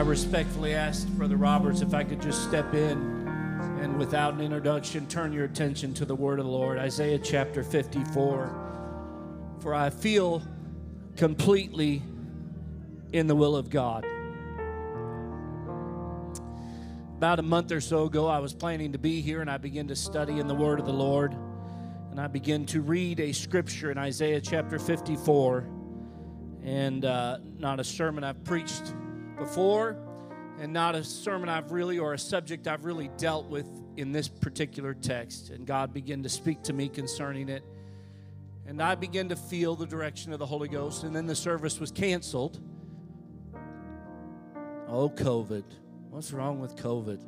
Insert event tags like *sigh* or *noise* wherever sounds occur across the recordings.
I respectfully asked Brother Roberts if I could just step in and without an introduction turn your attention to the word of the Lord, Isaiah chapter 54. For I feel completely in the will of God. About a month or so ago, I was planning to be here and I began to study in the word of the Lord. And I began to read a scripture in Isaiah chapter 54. And uh, not a sermon I've preached before and not a sermon I've really or a subject I've really dealt with in this particular text. And God began to speak to me concerning it. And I began to feel the direction of the Holy Ghost. And then the service was canceled. Oh, COVID. What's wrong with COVID?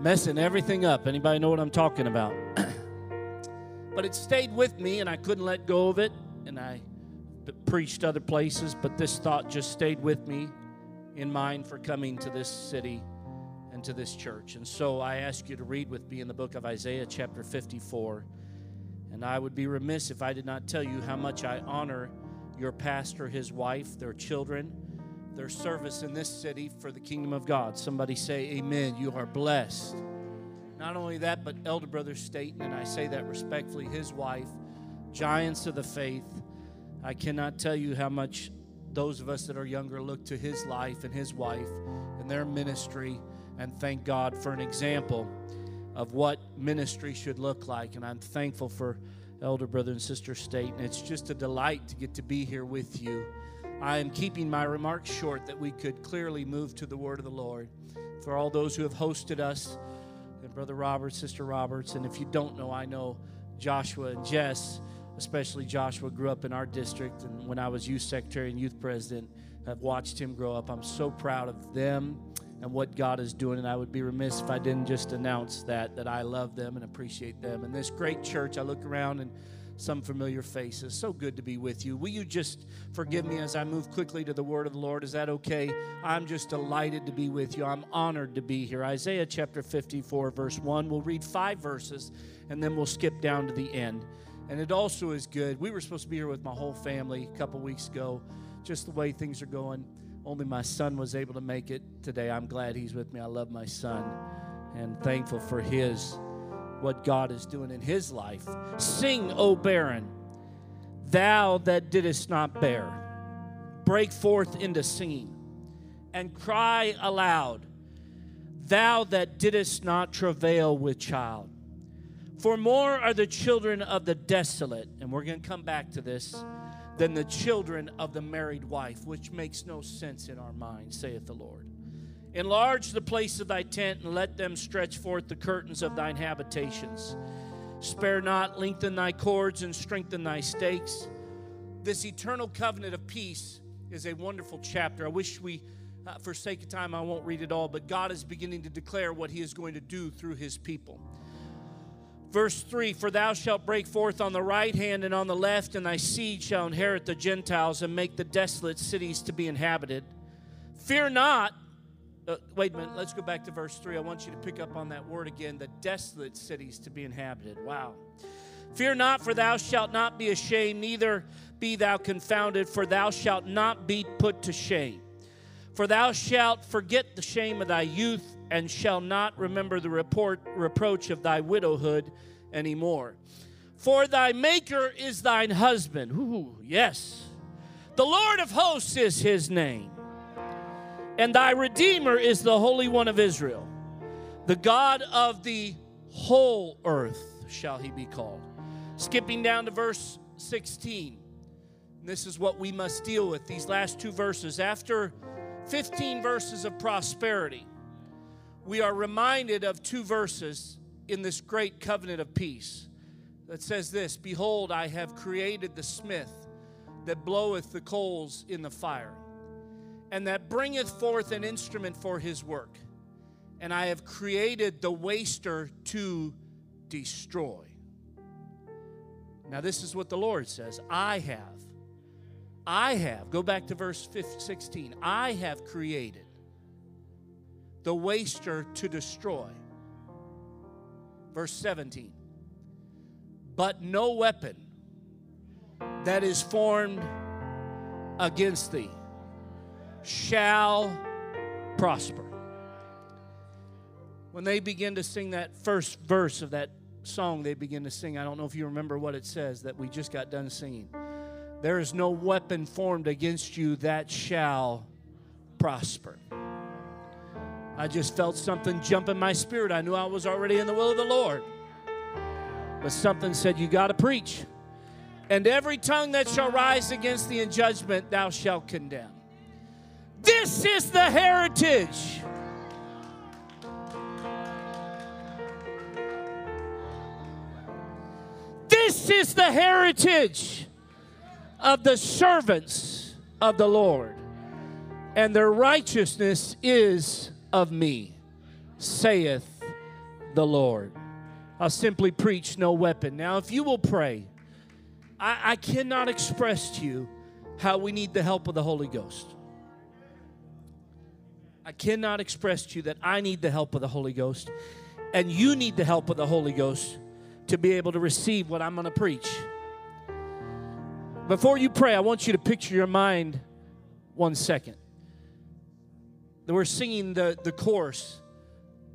Messing everything up. Anybody know what I'm talking about? *clears throat* but it stayed with me and I couldn't let go of it. And I preached other places, but this thought just stayed with me in mind for coming to this city and to this church. And so I ask you to read with me in the book of Isaiah, chapter 54. And I would be remiss if I did not tell you how much I honor your pastor, his wife, their children, their service in this city for the kingdom of God. Somebody say, Amen. You are blessed. Not only that, but Elder Brother Staten, and I say that respectfully, his wife, giants of the faith I cannot tell you how much those of us that are younger look to his life and his wife and their ministry and thank God for an example of what ministry should look like. And I'm thankful for Elder Brother and Sister State. And it's just a delight to get to be here with you. I am keeping my remarks short that we could clearly move to the word of the Lord. For all those who have hosted us, and Brother Roberts, Sister Roberts, and if you don't know, I know Joshua and Jess especially Joshua grew up in our district and when I was youth secretary and youth president I've watched him grow up I'm so proud of them and what God is doing and I would be remiss if I didn't just announce that that I love them and appreciate them. And this great church I look around and some familiar faces. So good to be with you. Will you just forgive me as I move quickly to the word of the Lord? Is that okay? I'm just delighted to be with you. I'm honored to be here. Isaiah chapter 54 verse 1 we'll read 5 verses and then we'll skip down to the end and it also is good. We were supposed to be here with my whole family a couple weeks ago. Just the way things are going, only my son was able to make it today. I'm glad he's with me. I love my son and thankful for his what God is doing in his life. Sing, O barren, thou that didst not bear. Break forth into singing and cry aloud, thou that didst not travail with child. For more are the children of the desolate, and we're going to come back to this, than the children of the married wife, which makes no sense in our mind, saith the Lord. Enlarge the place of thy tent, and let them stretch forth the curtains of thine habitations. Spare not, lengthen thy cords, and strengthen thy stakes. This eternal covenant of peace is a wonderful chapter. I wish we, uh, for sake of time, I won't read it all, but God is beginning to declare what He is going to do through His people. Verse 3 For thou shalt break forth on the right hand and on the left, and thy seed shall inherit the Gentiles and make the desolate cities to be inhabited. Fear not. Uh, wait a minute, let's go back to verse 3. I want you to pick up on that word again the desolate cities to be inhabited. Wow. Fear not, for thou shalt not be ashamed, neither be thou confounded, for thou shalt not be put to shame. For thou shalt forget the shame of thy youth and shall not remember the report, reproach of thy widowhood anymore. For thy Maker is thine husband. Ooh, yes. The Lord of hosts is his name. And thy Redeemer is the Holy One of Israel. The God of the whole earth shall he be called. Skipping down to verse 16. This is what we must deal with these last two verses. After 15 verses of prosperity, we are reminded of two verses in this great covenant of peace that says this Behold, I have created the smith that bloweth the coals in the fire, and that bringeth forth an instrument for his work. and I have created the waster to destroy. Now, this is what the Lord says I have. I have. Go back to verse 15, 16. I have created the waster to destroy. Verse 17. But no weapon that is formed against thee shall prosper. When they begin to sing that first verse of that song they begin to sing, I don't know if you remember what it says that we just got done singing. There is no weapon formed against you that shall prosper. I just felt something jump in my spirit. I knew I was already in the will of the Lord. But something said, You got to preach. And every tongue that shall rise against thee in judgment, thou shalt condemn. This is the heritage. This is the heritage of the servants of the Lord, and their righteousness is of me, saith the Lord. I'll simply preach no weapon. Now, if you will pray, I, I cannot express to you how we need the help of the Holy Ghost. I cannot express to you that I need the help of the Holy Ghost, and you need the help of the Holy Ghost to be able to receive what I'm going to preach. Before you pray, I want you to picture your mind one second. We're singing the, the chorus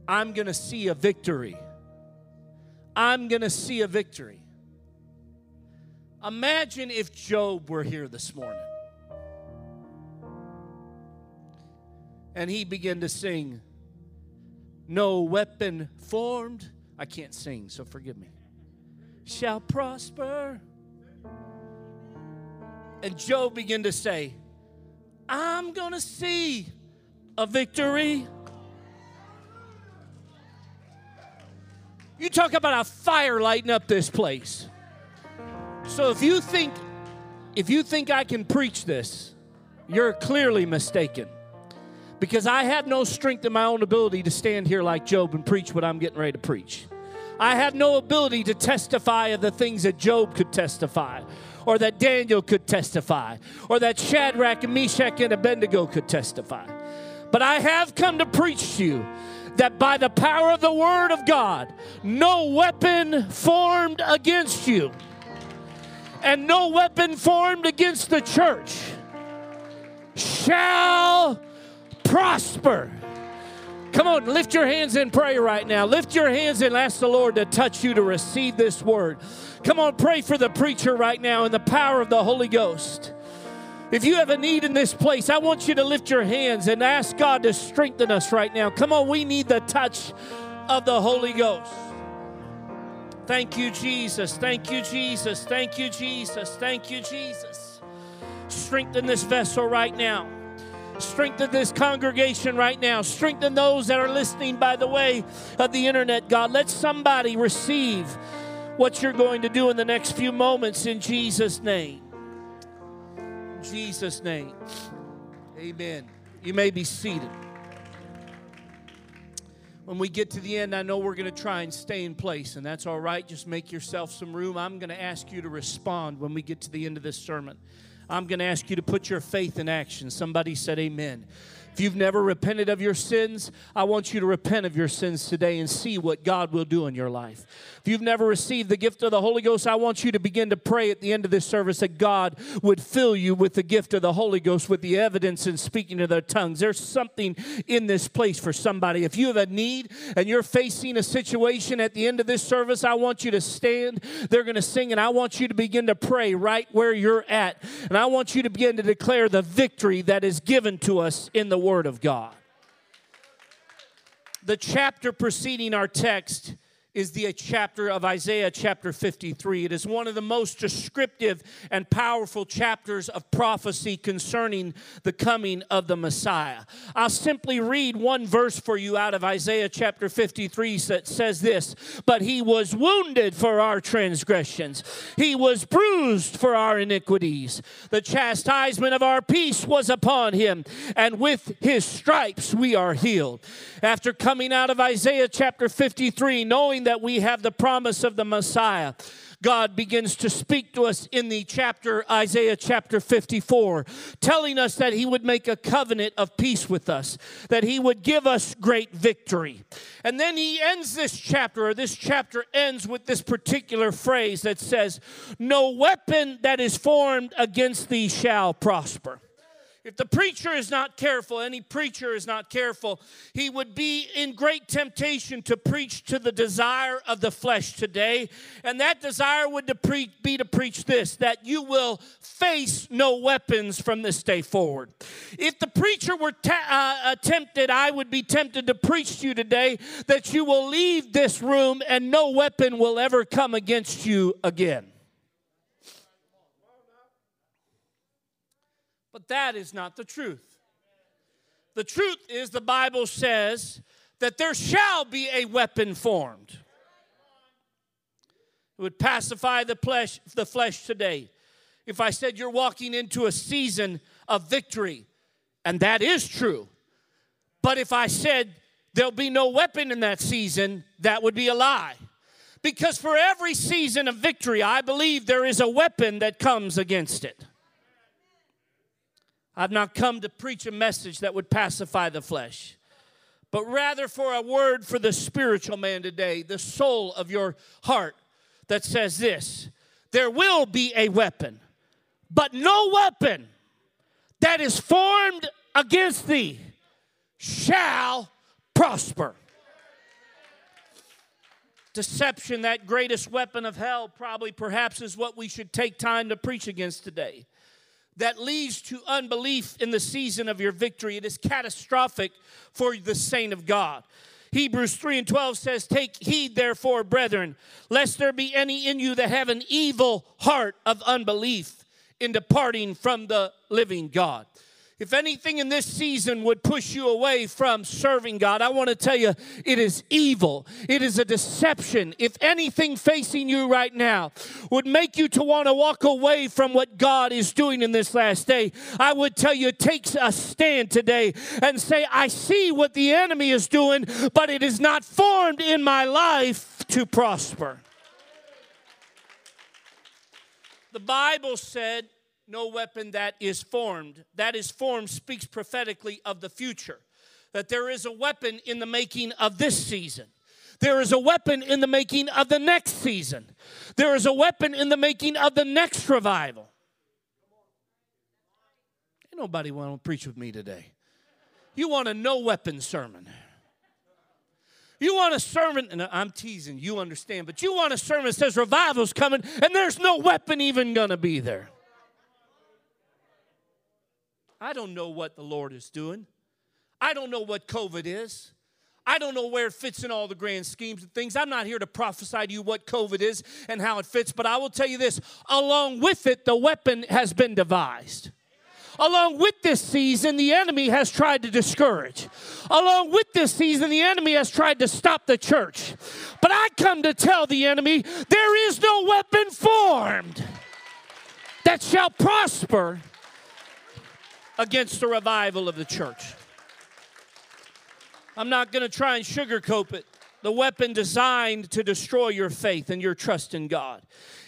I'm going to see a victory. I'm going to see a victory. Imagine if Job were here this morning and he began to sing, No weapon formed. I can't sing, so forgive me. Shall prosper. And Job began to say, I'm going to see a victory. You talk about a fire lighting up this place. So if you think if you think I can preach this, you're clearly mistaken. Because I had no strength in my own ability to stand here like Job and preach what I'm getting ready to preach. I had no ability to testify of the things that Job could testify, or that Daniel could testify, or that Shadrach and Meshach and Abednego could testify. But I have come to preach to you that by the power of the Word of God, no weapon formed against you and no weapon formed against the church shall prosper. Come on, lift your hands in prayer right now. Lift your hands and ask the Lord to touch you to receive this word. Come on, pray for the preacher right now in the power of the Holy Ghost. If you have a need in this place, I want you to lift your hands and ask God to strengthen us right now. Come on, we need the touch of the Holy Ghost. Thank you, Jesus. Thank you, Jesus. Thank you, Jesus. Thank you, Jesus. Strengthen this vessel right now. Strengthen this congregation right now. Strengthen those that are listening by the way of the internet, God. Let somebody receive what you're going to do in the next few moments in Jesus' name. Jesus' name. Amen. You may be seated. When we get to the end, I know we're going to try and stay in place, and that's all right. Just make yourself some room. I'm going to ask you to respond when we get to the end of this sermon. I'm going to ask you to put your faith in action. Somebody said, Amen. If you've never repented of your sins, I want you to repent of your sins today and see what God will do in your life. If you've never received the gift of the Holy Ghost, I want you to begin to pray at the end of this service that God would fill you with the gift of the Holy Ghost with the evidence in speaking to their tongues. There's something in this place for somebody. If you have a need and you're facing a situation at the end of this service, I want you to stand. They're going to sing, and I want you to begin to pray right where you're at. And I want you to begin to declare the victory that is given to us in the Word of God. The chapter preceding our text is the uh, chapter of Isaiah, chapter 53. It is one of the most descriptive and powerful chapters of prophecy concerning the coming of the Messiah. I'll simply read one verse for you out of Isaiah chapter 53 that says this But he was wounded for our transgressions, he was bruised for our iniquities. The chastisement of our peace was upon him, and with his stripes we are healed. After coming out of Isaiah chapter 53, knowing that we have the promise of the Messiah. God begins to speak to us in the chapter, Isaiah chapter 54, telling us that He would make a covenant of peace with us, that He would give us great victory. And then He ends this chapter, or this chapter ends with this particular phrase that says, No weapon that is formed against thee shall prosper. If the preacher is not careful, any preacher is not careful, he would be in great temptation to preach to the desire of the flesh today. And that desire would be to preach this that you will face no weapons from this day forward. If the preacher were ta- uh, tempted, I would be tempted to preach to you today that you will leave this room and no weapon will ever come against you again. That is not the truth. The truth is, the Bible says that there shall be a weapon formed. It would pacify the flesh, the flesh today. If I said you're walking into a season of victory, and that is true. But if I said there'll be no weapon in that season, that would be a lie. Because for every season of victory, I believe there is a weapon that comes against it. I've not come to preach a message that would pacify the flesh, but rather for a word for the spiritual man today, the soul of your heart that says this there will be a weapon, but no weapon that is formed against thee shall prosper. Deception, that greatest weapon of hell, probably perhaps is what we should take time to preach against today that leads to unbelief in the season of your victory. It is catastrophic for the saint of God. Hebrews 3 and 12 says, Take heed, therefore, brethren, lest there be any in you that have an evil heart of unbelief in departing from the living God. If anything in this season would push you away from serving God, I want to tell you it is evil. It is a deception. If anything facing you right now would make you to want to walk away from what God is doing in this last day, I would tell you take a stand today and say, I see what the enemy is doing, but it is not formed in my life to prosper. The Bible said no weapon that is formed. That is formed speaks prophetically of the future. That there is a weapon in the making of this season. There is a weapon in the making of the next season. There is a weapon in the making of the next revival. Ain't nobody want to preach with me today. You want a no weapon sermon. You want a sermon, and I'm teasing, you understand, but you want a sermon that says revival's coming and there's no weapon even gonna be there. I don't know what the Lord is doing. I don't know what COVID is. I don't know where it fits in all the grand schemes of things. I'm not here to prophesy to you what COVID is and how it fits, but I will tell you this along with it, the weapon has been devised. Along with this season, the enemy has tried to discourage. Along with this season, the enemy has tried to stop the church. But I come to tell the enemy there is no weapon formed that shall prosper against the revival of the church. I'm not going to try and sugarcoat it. The weapon designed to destroy your faith and your trust in God.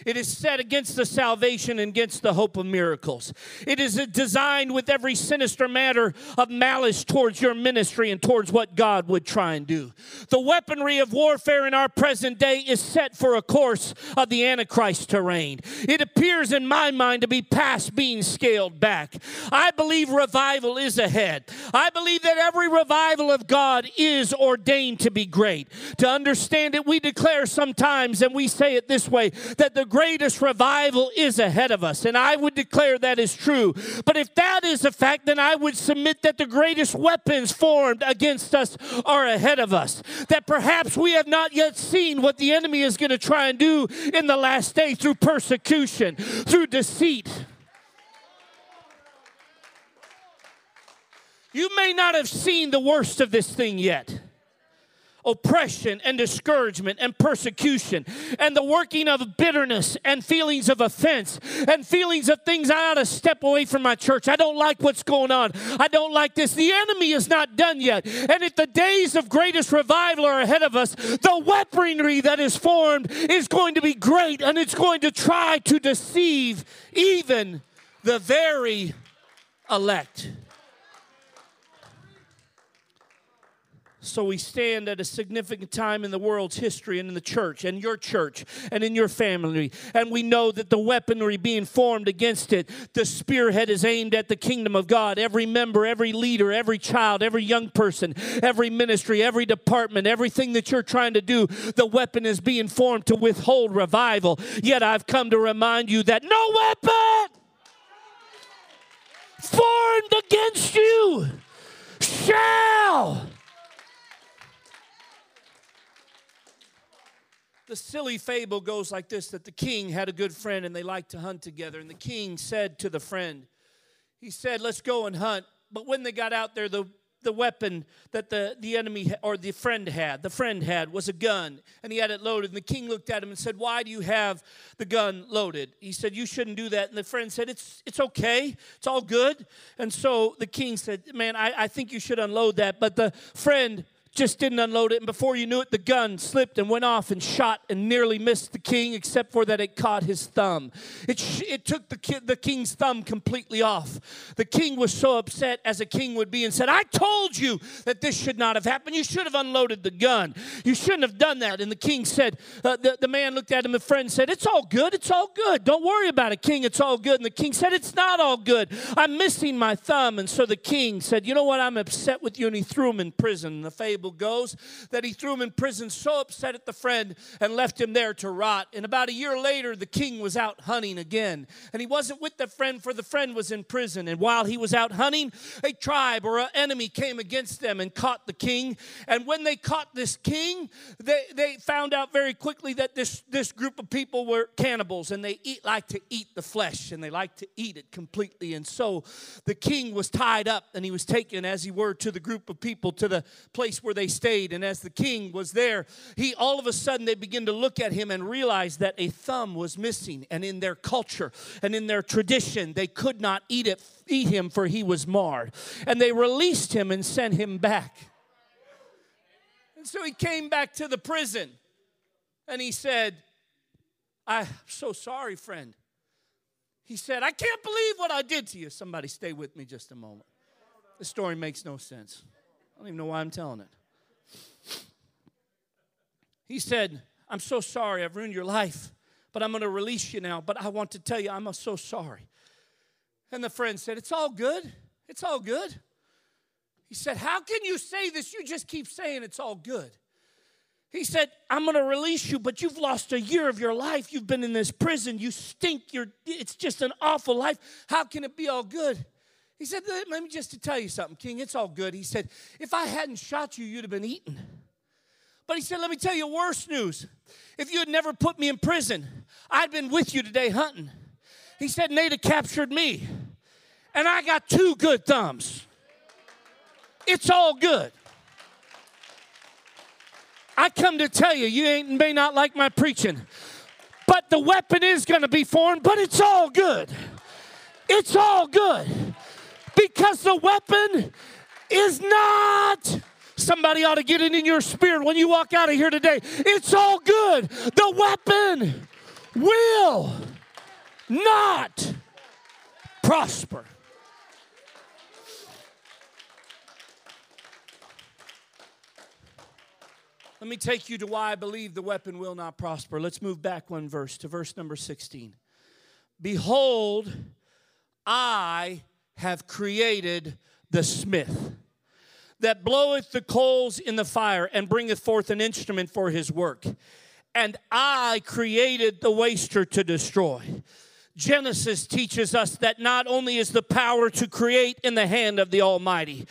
It is set against the salvation and against the hope of miracles. It is designed with every sinister matter of malice towards your ministry and towards what God would try and do. The weaponry of warfare in our present day is set for a course of the Antichrist to reign. It appears in my mind to be past being scaled back. I believe revival is ahead. I believe that every revival of God is ordained to be great. To understand it, we declare sometimes, and we say it this way, that the greatest revival is ahead of us. And I would declare that is true. But if that is a fact, then I would submit that the greatest weapons formed against us are ahead of us. That perhaps we have not yet seen what the enemy is going to try and do in the last day through persecution, through deceit. You may not have seen the worst of this thing yet oppression and discouragement and persecution and the working of bitterness and feelings of offense and feelings of things I ought to step away from my church. I don't like what's going on. I don't like this. The enemy is not done yet. And if the days of greatest revival are ahead of us, the weaponry that is formed is going to be great and it's going to try to deceive even the very elect. So we stand at a significant time in the world's history and in the church and your church and in your family. And we know that the weaponry being formed against it, the spearhead is aimed at the kingdom of God. Every member, every leader, every child, every young person, every ministry, every department, everything that you're trying to do, the weapon is being formed to withhold revival. Yet I've come to remind you that no weapon formed against you shall the silly fable goes like this that the king had a good friend and they liked to hunt together. And the king said to the friend, He said, Let's go and hunt. But when they got out there, the the weapon that the, the enemy or the friend had, the friend had, was a gun, and he had it loaded. And the king looked at him and said, Why do you have the gun loaded? He said, You shouldn't do that. And the friend said, It's, it's okay, it's all good. And so the king said, Man, I, I think you should unload that. But the friend just didn't unload it. And before you knew it, the gun slipped and went off and shot and nearly missed the king, except for that it caught his thumb. It, sh- it took the, ki- the king's thumb completely off. The king was so upset, as a king would be, and said, I told you that this should not have happened. You should have unloaded the gun. You shouldn't have done that. And the king said, uh, the, the man looked at him, the friend said, It's all good. It's all good. Don't worry about it, king. It's all good. And the king said, It's not all good. I'm missing my thumb. And so the king said, You know what? I'm upset with you. And he threw him in prison. The fable goes that he threw him in prison, so upset at the friend, and left him there to rot. And about a year later, the king was out hunting again. And he wasn't with the friend, for the friend was in prison. And while he was out hunting, a tribe or an enemy came against them and caught the king. And when they caught this king, they, they found out very quickly that this, this group of people were cannibals and they eat like to eat the flesh and they like to eat it completely. And so the king was tied up and he was taken, as he were, to the group of people, to the place where they stayed. And as the king was there, he all of a sudden they begin to look at him and realize that a thumb was missing. And in their culture and in their tradition, they could not eat it, eat him, for he was marred. And they released him and sent him back. And so he came back to the prison and he said, I'm so sorry, friend. He said, I can't believe what I did to you. Somebody stay with me just a moment. The story makes no sense. I don't even know why I'm telling it. He said, I'm so sorry I've ruined your life, but I'm going to release you now. But I want to tell you, I'm so sorry. And the friend said, It's all good. It's all good. He said, How can you say this? You just keep saying it's all good. He said, I'm going to release you, but you've lost a year of your life. You've been in this prison. You stink. You're, it's just an awful life. How can it be all good? He said, Let me just to tell you something, King. It's all good. He said, If I hadn't shot you, you'd have been eaten. But he said, Let me tell you worse news. If you had never put me in prison, I'd been with you today hunting. He said, Nada captured me, and I got two good thumbs. It's all good. I come to tell you, you ain't, may not like my preaching, but the weapon is going to be formed, but it's all good. It's all good because the weapon is not Somebody ought to get it in your spirit when you walk out of here today. It's all good. The weapon will not prosper. Let me take you to why I believe the weapon will not prosper. Let's move back one verse to verse number 16. Behold, I have created the smith that bloweth the coals in the fire and bringeth forth an instrument for his work. And I created the waster to destroy. Genesis teaches us that not only is the power to create in the hand of the Almighty,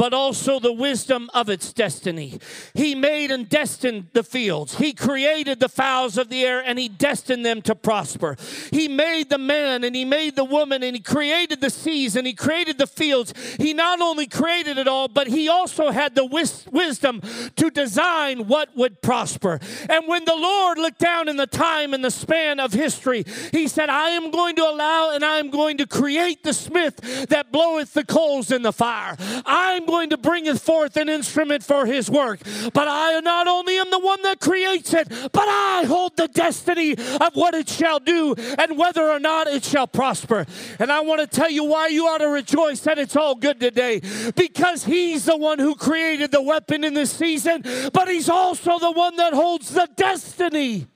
but also the wisdom of its destiny. He made and destined the fields. He created the fowls of the air and he destined them to prosper. He made the man and he made the woman and he created the seas and he created the fields. He not only created it all, but he also had the wis- wisdom to design what would prosper. And when the Lord looked down in the time and the span of history, he said, I am going to allow and I am going to create the smith that bloweth the coals in the fire. I'm going to bringeth forth an instrument for his work. But I not only am the one that creates it, but I hold the destiny of what it shall do and whether or not it shall prosper. And I want to tell you why you ought to rejoice that it's all good today. Because he's the one who created the weapon in this season, but he's also the one that holds the destiny.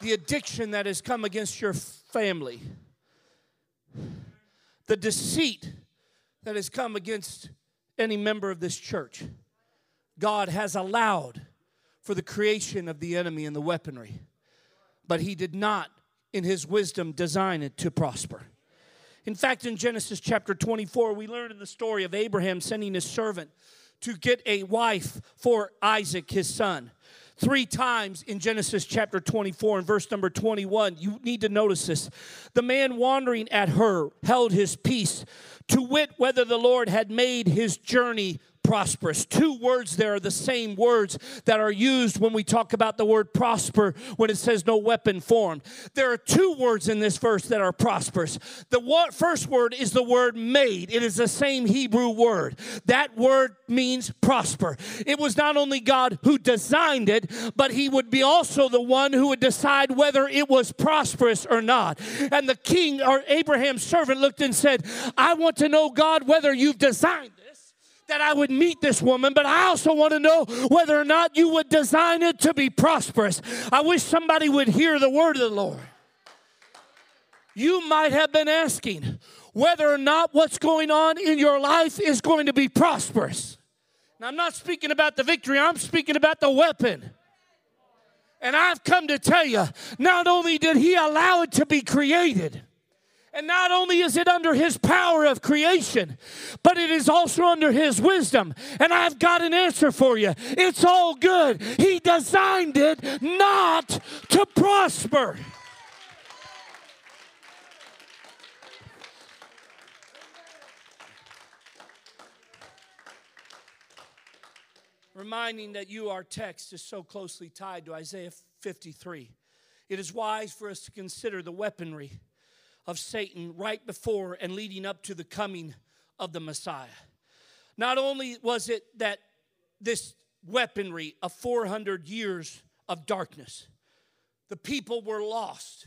The addiction that has come against your family, the deceit that has come against any member of this church. God has allowed for the creation of the enemy and the weaponry, but He did not, in His wisdom, design it to prosper. In fact, in Genesis chapter 24, we learn in the story of Abraham sending his servant to get a wife for Isaac, his son three times in Genesis chapter 24 and verse number 21. You need to notice this. The man wandering at her held his peace to wit whether the Lord had made his journey prosperous. Two words there are the same words that are used when we talk about the word prosper when it says no weapon formed. There are two words in this verse that are prosperous. The first word is the word made, it is the same Hebrew word. That word means prosper. It was not only God who designed it, but He would be also the one who would decide whether it was prosperous or not. And the king or Abraham's servant looked and said, I want to know, God, whether you've designed that I would meet this woman, but I also want to know whether or not you would design it to be prosperous. I wish somebody would hear the word of the Lord. You might have been asking whether or not what's going on in your life is going to be prosperous. Now, I'm not speaking about the victory, I'm speaking about the weapon. And I've come to tell you, not only did he allow it to be created, and not only is it under his power of creation, but it is also under his wisdom. And I've got an answer for you. It's all good. He designed it not to prosper. Reminding that you, our text, is so closely tied to Isaiah 53. It is wise for us to consider the weaponry of Satan right before and leading up to the coming of the Messiah. Not only was it that this weaponry of 400 years of darkness, the people were lost.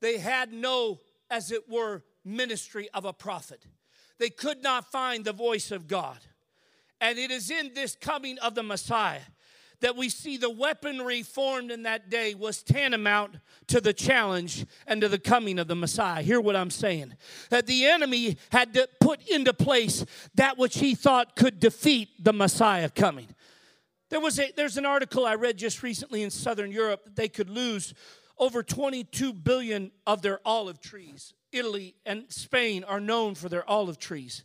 They had no, as it were, ministry of a prophet. They could not find the voice of God. And it is in this coming of the Messiah that we see the weaponry formed in that day was tantamount to the challenge and to the coming of the Messiah. Hear what I'm saying. That the enemy had to put into place that which he thought could defeat the Messiah coming. There was a, there's an article I read just recently in Southern Europe that they could lose over 22 billion of their olive trees. Italy and Spain are known for their olive trees.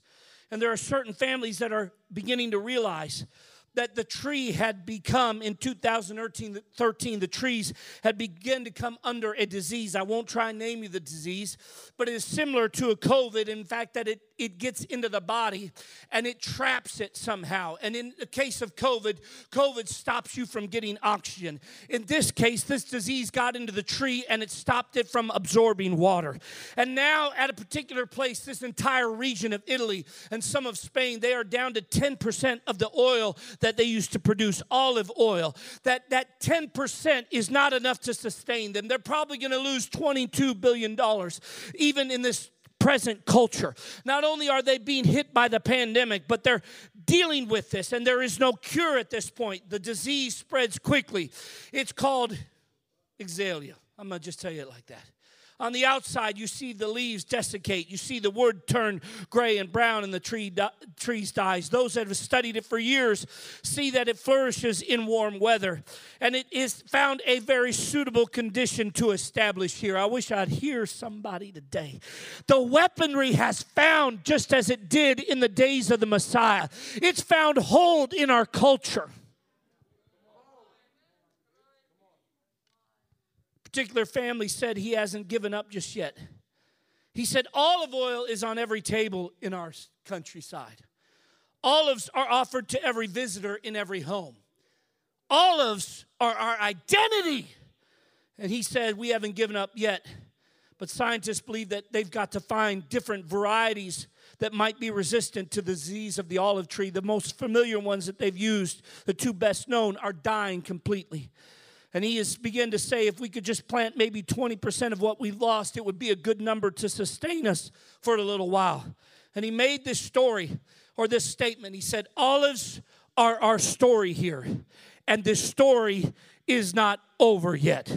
And there are certain families that are beginning to realize that the tree had become in 2013 the trees had begun to come under a disease i won't try and name you the disease but it is similar to a covid in fact that it it gets into the body and it traps it somehow. And in the case of COVID, COVID stops you from getting oxygen. In this case, this disease got into the tree and it stopped it from absorbing water. And now, at a particular place, this entire region of Italy and some of Spain, they are down to 10% of the oil that they used to produce, olive oil. That, that 10% is not enough to sustain them. They're probably going to lose $22 billion, even in this present culture. Not only are they being hit by the pandemic, but they're dealing with this, and there is no cure at this point. The disease spreads quickly. It's called Exalia. I'm going to just tell you it like that. On the outside, you see the leaves desiccate. You see the wood turn gray and brown and the tree di- trees dies. Those that have studied it for years see that it flourishes in warm weather. And it is found a very suitable condition to establish here. I wish I'd hear somebody today. The weaponry has found, just as it did in the days of the Messiah, it's found hold in our culture. Particular family said he hasn't given up just yet. He said olive oil is on every table in our countryside. Olives are offered to every visitor in every home. Olives are our identity. And he said, We haven't given up yet. But scientists believe that they've got to find different varieties that might be resistant to the disease of the olive tree. The most familiar ones that they've used, the two best known, are dying completely. And he has begun to say if we could just plant maybe 20% of what we lost, it would be a good number to sustain us for a little while. And he made this story or this statement. He said, Olives are our story here, and this story is not over yet.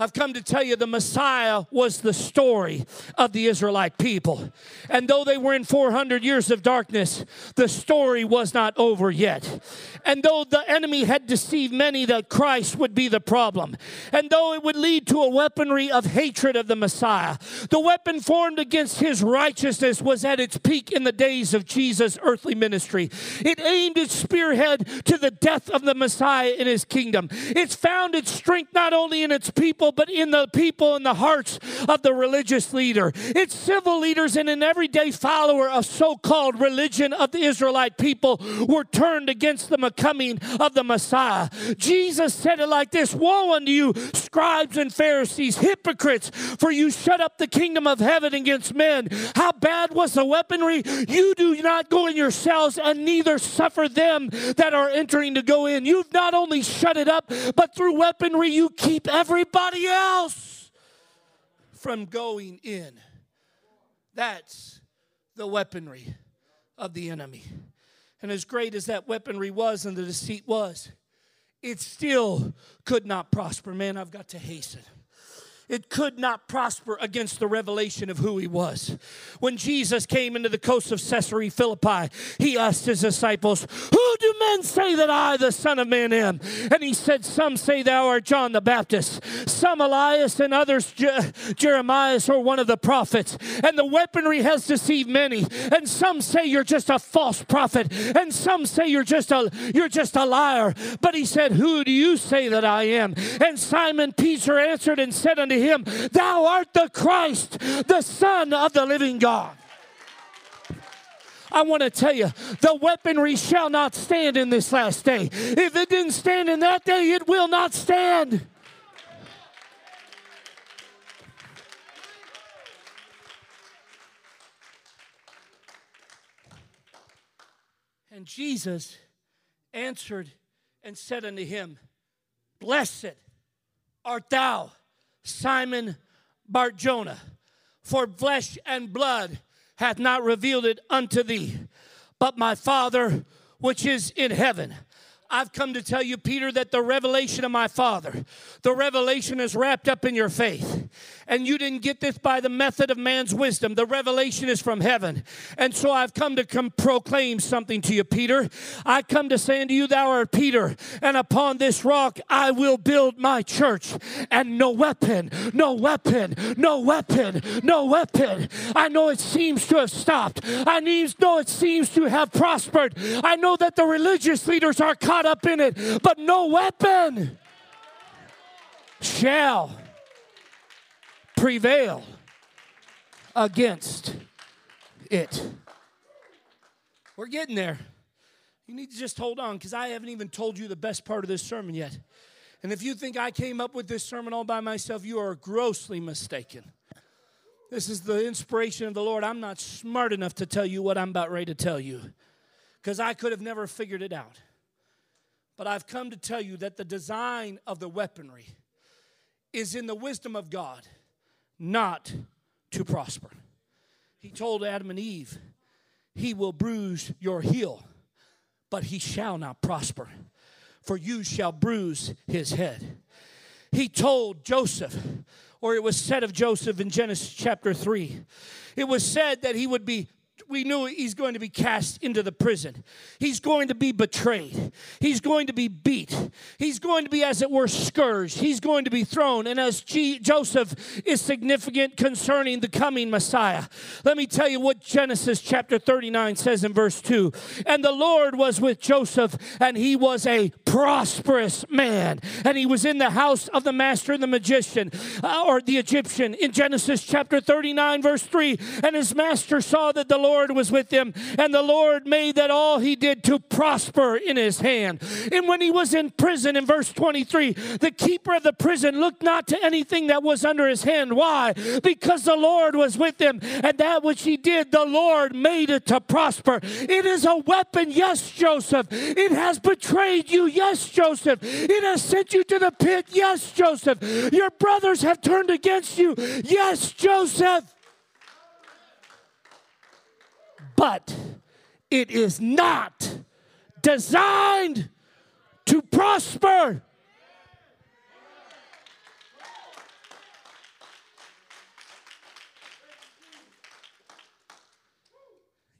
I've come to tell you the Messiah was the story of the Israelite people. And though they were in 400 years of darkness, the story was not over yet. And though the enemy had deceived many that Christ would be the problem, and though it would lead to a weaponry of hatred of the Messiah, the weapon formed against his righteousness was at its peak in the days of Jesus' earthly ministry. It aimed its spearhead to the death of the Messiah in his kingdom. It's found its strength not only in its people people, but in the people in the hearts of the religious leader. It's civil leaders and an everyday follower of so called religion of the Israelite people were turned against the coming of the Messiah. Jesus said it like this Woe unto you, scribes and Pharisees, hypocrites, for you shut up the kingdom of heaven against men. How bad was the weaponry? You do not go in yourselves, and neither suffer them that are entering to go in. You've not only shut it up, but through weaponry you keep everybody else from going in. That's the weaponry of the enemy. And as great as that weaponry was and the deceit was, it still could not prosper. Man, I've got to hasten it could not prosper against the revelation of who he was. When Jesus came into the coast of Caesarea Philippi, he asked his disciples, Who do men say that I, the Son of Man, am? And he said, Some say thou art John the Baptist, some Elias, and others Je- Jeremiah or one of the prophets. And the weaponry has deceived many. And some say you're just a false prophet, and some say you're just a you're just a liar. But he said, Who do you say that I am? And Simon Peter answered and said unto him, Thou art the Christ, the Son of the living God. I want to tell you, the weaponry shall not stand in this last day. If it didn't stand in that day, it will not stand. And Jesus answered and said unto him, Blessed art thou Simon Barjona, for flesh and blood hath not revealed it unto thee, but my Father which is in heaven. I've come to tell you, Peter, that the revelation of my Father, the revelation is wrapped up in your faith. And you didn't get this by the method of man's wisdom. The revelation is from heaven. And so I've come to come proclaim something to you, Peter. I come to say unto you, Thou art Peter, and upon this rock I will build my church, and no weapon, no weapon, no weapon, no weapon. I know it seems to have stopped. I know it seems to have prospered. I know that the religious leaders are caught up in it, but no weapon shall prevail against it. We're getting there. You need to just hold on because I haven't even told you the best part of this sermon yet. And if you think I came up with this sermon all by myself, you are grossly mistaken. This is the inspiration of the Lord. I'm not smart enough to tell you what I'm about ready to tell you because I could have never figured it out. But I've come to tell you that the design of the weaponry is in the wisdom of God not to prosper. He told Adam and Eve, He will bruise your heel, but he shall not prosper, for you shall bruise his head. he told Joseph, or it was said of Joseph in Genesis chapter 3, it was said that he would be we knew he's going to be cast into the prison. He's going to be betrayed. He's going to be beat. He's going to be, as it were, scourged. He's going to be thrown. And as G- Joseph is significant concerning the coming Messiah, let me tell you what Genesis chapter 39 says in verse 2. And the Lord was with Joseph, and he was a prosperous man. And he was in the house of the master and the magician, uh, or the Egyptian, in Genesis chapter 39, verse 3. And his master saw that the Lord Lord was with him, and the Lord made that all he did to prosper in his hand. And when he was in prison, in verse 23, the keeper of the prison looked not to anything that was under his hand. Why? Because the Lord was with him, and that which he did, the Lord made it to prosper. It is a weapon, yes, Joseph. It has betrayed you, yes, Joseph. It has sent you to the pit, yes, Joseph. Your brothers have turned against you, yes, Joseph. But it is not designed to prosper.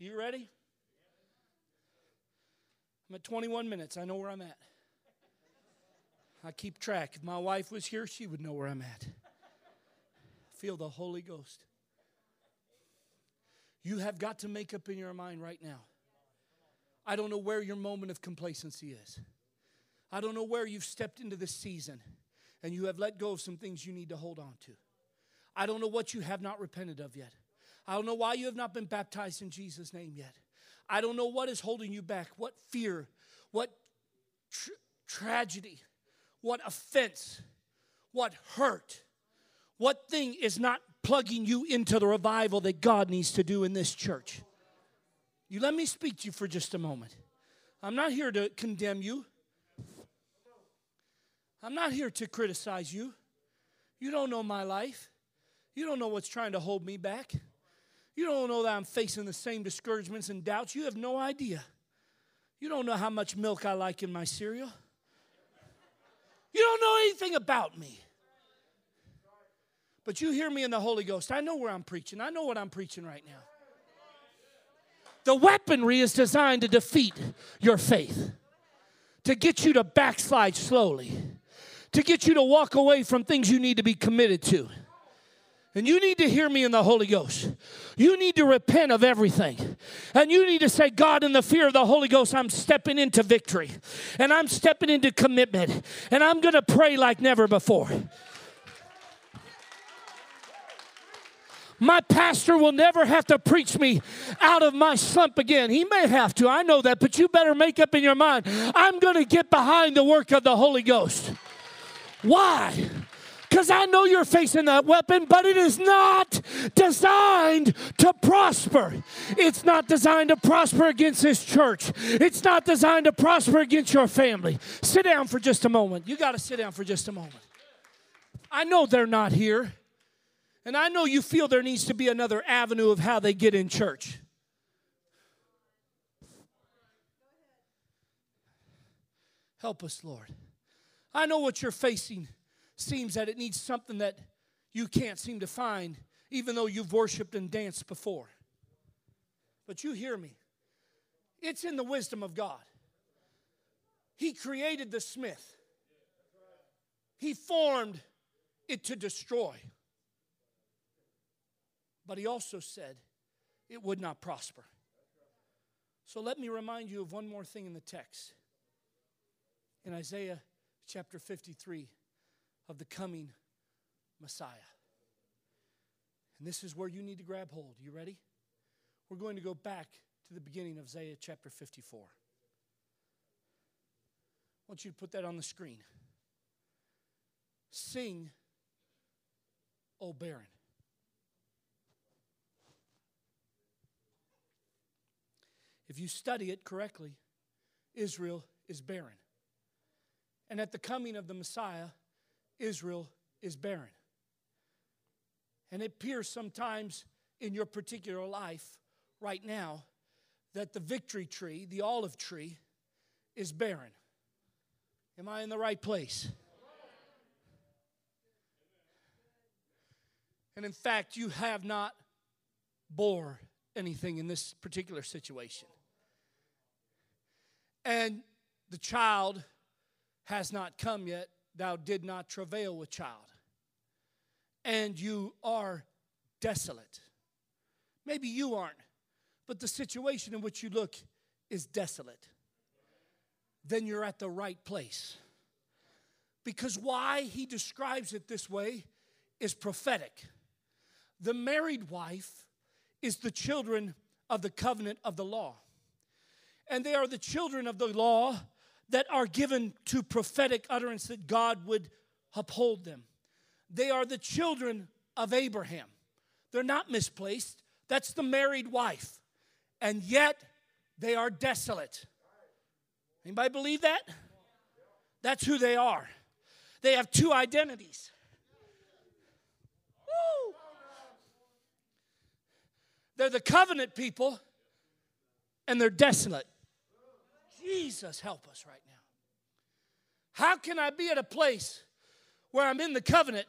You ready? I'm at 21 minutes. I know where I'm at. I keep track. If my wife was here, she would know where I'm at. Feel the Holy Ghost. You have got to make up in your mind right now. I don't know where your moment of complacency is. I don't know where you've stepped into this season and you have let go of some things you need to hold on to. I don't know what you have not repented of yet. I don't know why you have not been baptized in Jesus' name yet. I don't know what is holding you back, what fear, what tr- tragedy, what offense, what hurt, what thing is not plugging you into the revival that God needs to do in this church. You let me speak to you for just a moment. I'm not here to condemn you. I'm not here to criticize you. You don't know my life. You don't know what's trying to hold me back. You don't know that I'm facing the same discouragements and doubts. You have no idea. You don't know how much milk I like in my cereal. You don't know anything about me. But you hear me in the Holy Ghost. I know where I'm preaching. I know what I'm preaching right now. The weaponry is designed to defeat your faith, to get you to backslide slowly, to get you to walk away from things you need to be committed to. And you need to hear me in the Holy Ghost. You need to repent of everything. And you need to say, God, in the fear of the Holy Ghost, I'm stepping into victory. And I'm stepping into commitment. And I'm going to pray like never before. My pastor will never have to preach me out of my slump again. He may have to, I know that, but you better make up in your mind I'm going to get behind the work of the Holy Ghost. Why? Because I know you're facing that weapon, but it is not designed to prosper. It's not designed to prosper against this church. It's not designed to prosper against your family. Sit down for just a moment. You got to sit down for just a moment. I know they're not here. And I know you feel there needs to be another avenue of how they get in church. Help us, Lord. I know what you're facing seems that it needs something that you can't seem to find, even though you've worshiped and danced before. But you hear me. It's in the wisdom of God. He created the smith, He formed it to destroy but he also said it would not prosper. So let me remind you of one more thing in the text. In Isaiah chapter 53 of the coming Messiah. And this is where you need to grab hold. You ready? We're going to go back to the beginning of Isaiah chapter 54. I want you to put that on the screen. Sing, O barren. If you study it correctly, Israel is barren. And at the coming of the Messiah, Israel is barren. And it appears sometimes in your particular life right now that the victory tree, the olive tree, is barren. Am I in the right place? And in fact, you have not bore anything in this particular situation. And the child has not come yet. Thou did not travail with child. And you are desolate. Maybe you aren't, but the situation in which you look is desolate. Then you're at the right place. Because why he describes it this way is prophetic. The married wife is the children of the covenant of the law. And they are the children of the law that are given to prophetic utterance that God would uphold them. They are the children of Abraham. They're not misplaced. That's the married wife. And yet they are desolate. Anybody believe that? That's who they are. They have two identities. Woo! They're the covenant people and they're desolate. Jesus, help us right now. How can I be at a place where I'm in the covenant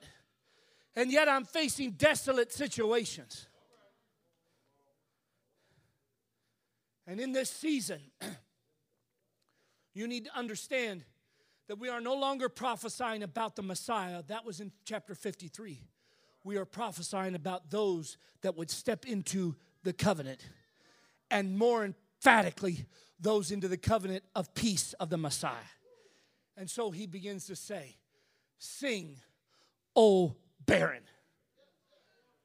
and yet I'm facing desolate situations? And in this season, *clears throat* you need to understand that we are no longer prophesying about the Messiah. That was in chapter 53. We are prophesying about those that would step into the covenant. And more emphatically, those into the covenant of peace of the Messiah. And so he begins to say, Sing, O barren,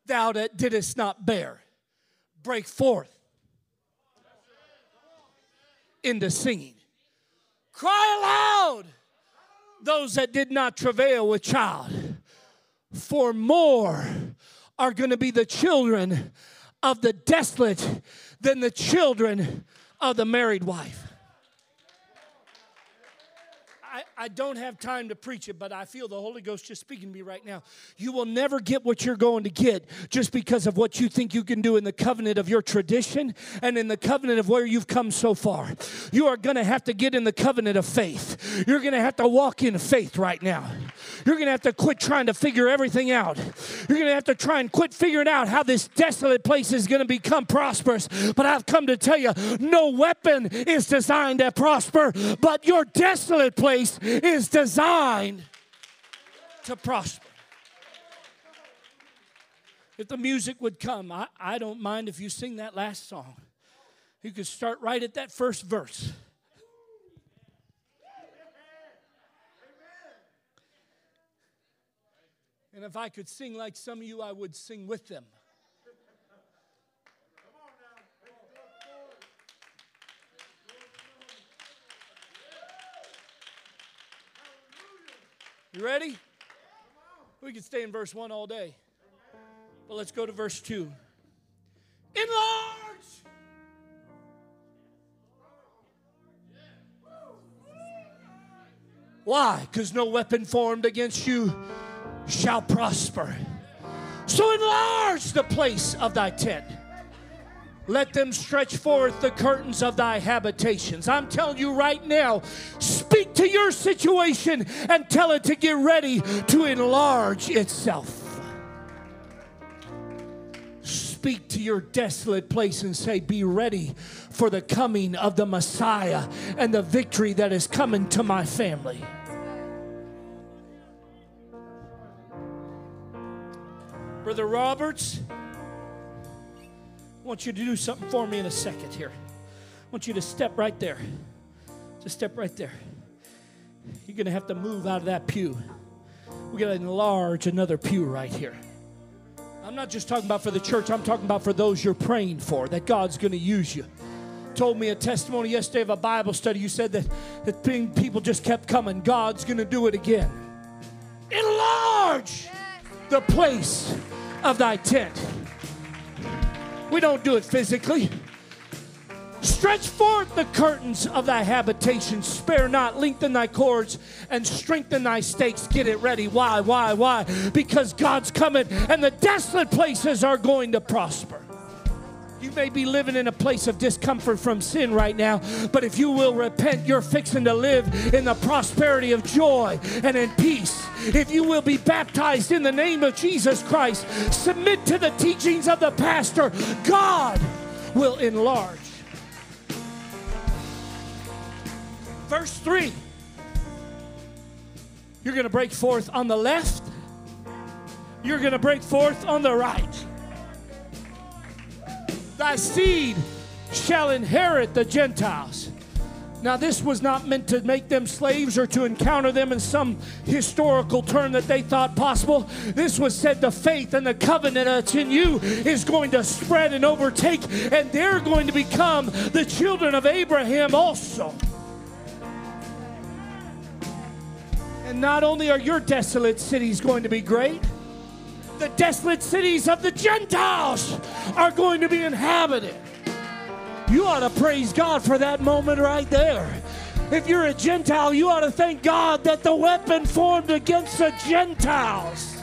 thou that didst not bear, break forth into singing. Cry aloud, those that did not travail with child, for more are going to be the children of the desolate than the children of the married wife. I, I don't have time to preach it, but I feel the Holy Ghost just speaking to me right now. You will never get what you're going to get just because of what you think you can do in the covenant of your tradition and in the covenant of where you've come so far. You are going to have to get in the covenant of faith. You're going to have to walk in faith right now. You're going to have to quit trying to figure everything out. You're going to have to try and quit figuring out how this desolate place is going to become prosperous. But I've come to tell you no weapon is designed to prosper, but your desolate place is designed to prosper. If the music would come, I, I don't mind if you sing that last song. You could start right at that first verse. And if I could sing like some of you, I would sing with them. You ready? We could stay in verse 1 all day. But let's go to verse 2. Enlarge! Why? Because no weapon formed against you shall prosper. So enlarge the place of thy tent. Let them stretch forth the curtains of thy habitations. I'm telling you right now, speak to your situation and tell it to get ready to enlarge itself. Speak to your desolate place and say, Be ready for the coming of the Messiah and the victory that is coming to my family. Brother Roberts, I want you to do something for me in a second here. I want you to step right there. Just step right there. You're going to have to move out of that pew. We're going to enlarge another pew right here. I'm not just talking about for the church, I'm talking about for those you're praying for, that God's going to use you. Told me a testimony yesterday of a Bible study. You said that, that people just kept coming. God's going to do it again. Enlarge the place of thy tent. We don't do it physically. Stretch forth the curtains of thy habitation. Spare not, lengthen thy cords, and strengthen thy stakes. Get it ready. Why, why, why? Because God's coming, and the desolate places are going to prosper. You may be living in a place of discomfort from sin right now, but if you will repent, you're fixing to live in the prosperity of joy and in peace. If you will be baptized in the name of Jesus Christ, submit to the teachings of the pastor, God will enlarge. Verse 3 you're going to break forth on the left, you're going to break forth on the right. Thy seed shall inherit the Gentiles. Now, this was not meant to make them slaves or to encounter them in some historical term that they thought possible. This was said the faith and the covenant that's in you is going to spread and overtake, and they're going to become the children of Abraham also. And not only are your desolate cities going to be great, the desolate cities of the Gentiles are going to be inhabited. You ought to praise God for that moment right there. If you're a Gentile, you ought to thank God that the weapon formed against the Gentiles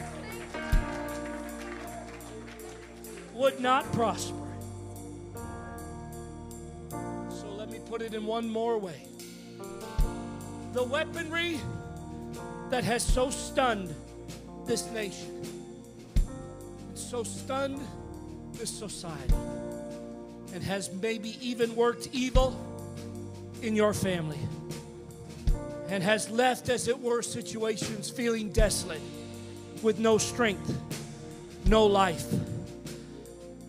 would not prosper. So let me put it in one more way. The weaponry that has so stunned this nation, so stunned this society, and has maybe even worked evil in your family, and has left, as it were, situations feeling desolate with no strength, no life.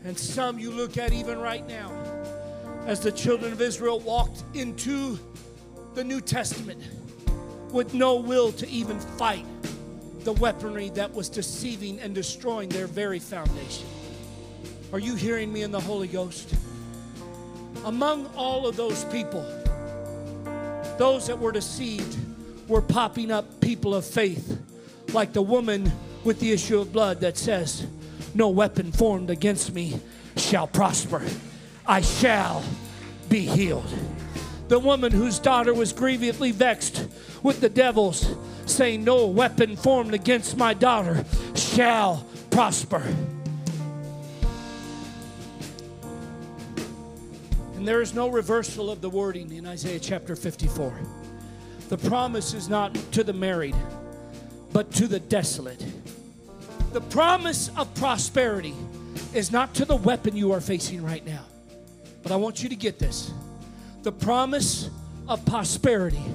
And some you look at even right now, as the children of Israel walked into the New Testament with no will to even fight the weaponry that was deceiving and destroying their very foundation. Are you hearing me in the Holy Ghost? Among all of those people, those that were deceived were popping up people of faith, like the woman with the issue of blood that says, No weapon formed against me shall prosper. I shall be healed. The woman whose daughter was grievously vexed with the devils, saying, No weapon formed against my daughter shall prosper. And there is no reversal of the wording in Isaiah chapter 54. The promise is not to the married, but to the desolate. The promise of prosperity is not to the weapon you are facing right now. But I want you to get this. The promise of prosperity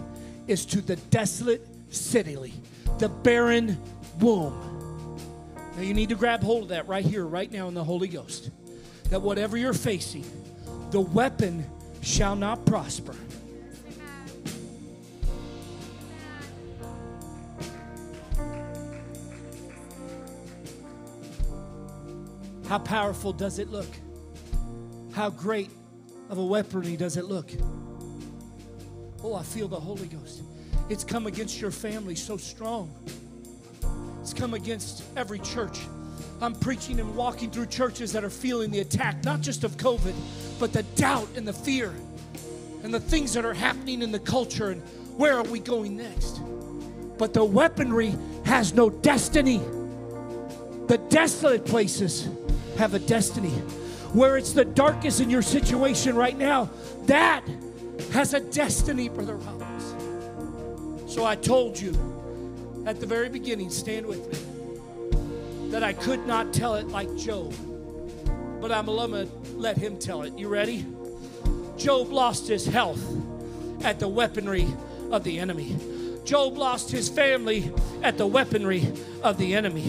is to the desolate city, the barren womb. Now you need to grab hold of that right here, right now in the Holy Ghost. That whatever you're facing, the weapon shall not prosper. How powerful does it look? How great of a weaponry does it look? Oh, I feel the Holy Ghost. It's come against your family so strong. It's come against every church. I'm preaching and walking through churches that are feeling the attack, not just of COVID, but the doubt and the fear and the things that are happening in the culture and where are we going next. But the weaponry has no destiny. The desolate places have a destiny. Where it's the darkest in your situation right now, that has a destiny, Brother Robbins. So I told you at the very beginning, stand with me, that I could not tell it like Job, but I'm going to let him tell it. You ready? Job lost his health at the weaponry of the enemy. Job lost his family at the weaponry of the enemy.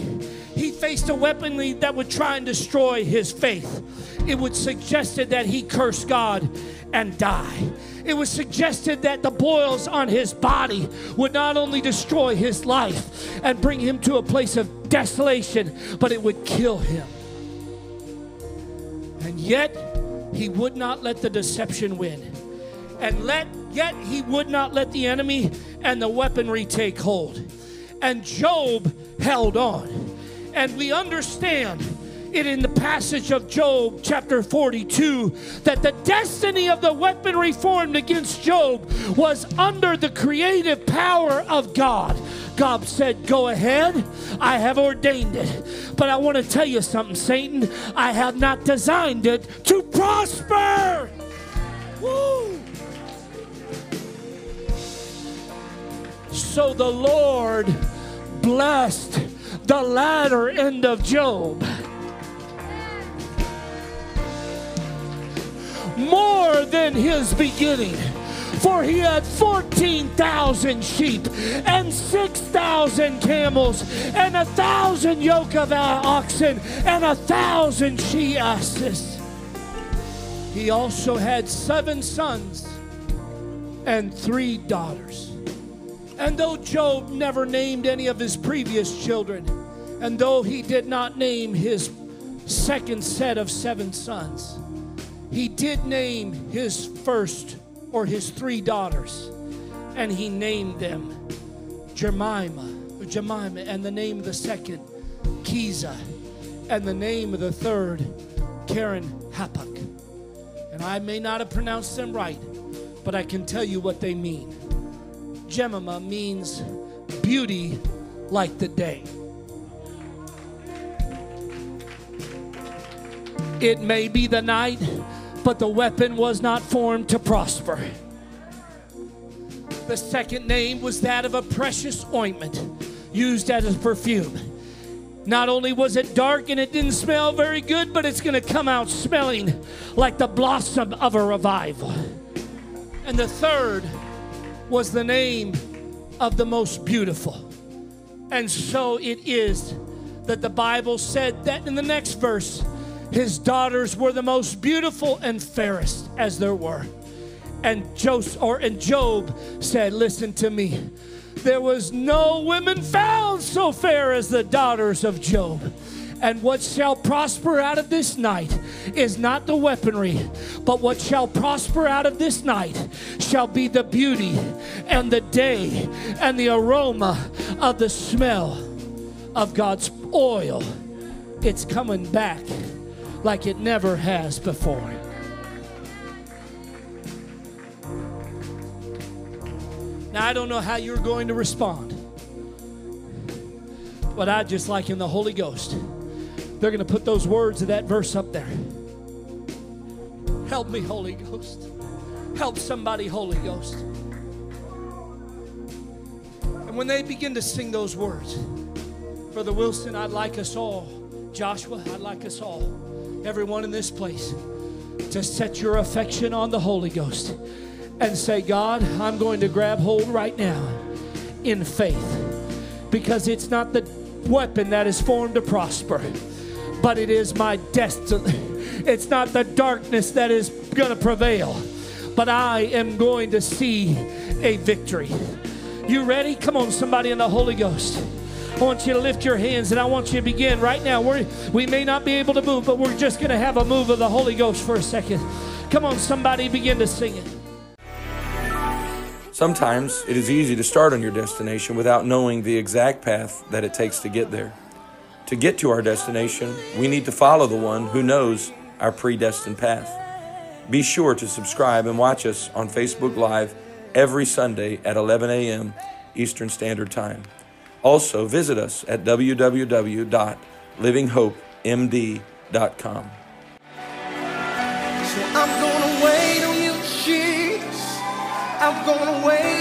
He faced a weaponry that would try and destroy his faith. It would suggested that he curse God and die. It was suggested that the boils on his body would not only destroy his life and bring him to a place of desolation, but it would kill him. And yet, he would not let the deception win. And let yet he would not let the enemy and the weaponry take hold. And Job held on. And we understand it in the passage of Job, chapter 42, that the destiny of the weaponry formed against Job was under the creative power of God. God said, Go ahead, I have ordained it. But I want to tell you something, Satan. I have not designed it to prosper. Woo! So the Lord blessed the latter end of Job. More than his beginning. For he had 14,000 sheep and 6,000 camels and a thousand yoke of oxen and a thousand she asses. He also had seven sons and three daughters. And though Job never named any of his previous children, and though he did not name his second set of seven sons, he did name his first or his three daughters, and he named them Jemima, Jemima, and the name of the second, Kiza, and the name of the third, Karen Hapuk. And I may not have pronounced them right, but I can tell you what they mean. Jemima means beauty like the day. It may be the night, but the weapon was not formed to prosper. The second name was that of a precious ointment used as a perfume. Not only was it dark and it didn't smell very good, but it's going to come out smelling like the blossom of a revival. And the third was the name of the most beautiful. And so it is that the Bible said that in the next verse, his daughters were the most beautiful and fairest as there were. And Joseph or and Job said, Listen to me. There was no women found so fair as the daughters of Job. And what shall prosper out of this night is not the weaponry, but what shall prosper out of this night shall be the beauty and the day and the aroma of the smell of God's oil. It's coming back like it never has before. Now, I don't know how you're going to respond, but I just like in the Holy Ghost, they're going to put those words of that verse up there. Help me, Holy Ghost. Help somebody, Holy Ghost. And when they begin to sing those words, Brother Wilson, I'd like us all, Joshua, I'd like us all everyone in this place, to set your affection on the Holy Ghost and say, God, I'm going to grab hold right now in faith because it's not the weapon that is formed to prosper, but it is my destiny. It's not the darkness that is going to prevail, but I am going to see a victory. You ready? Come on, somebody in the Holy Ghost. I want you to lift your hands and I want you to begin right now. We're, we may not be able to move, but we're just going to have a move of the Holy Ghost for a second. Come on, somebody begin to sing it. Sometimes it is easy to start on your destination without knowing the exact path that it takes to get there. To get to our destination, we need to follow the one who knows our predestined path. Be sure to subscribe and watch us on Facebook Live every Sunday at 11 a.m. Eastern Standard Time. Also, visit us at www.livinghopemd.com. So I'm gonna wait on you, Jesus. I'm gonna wait.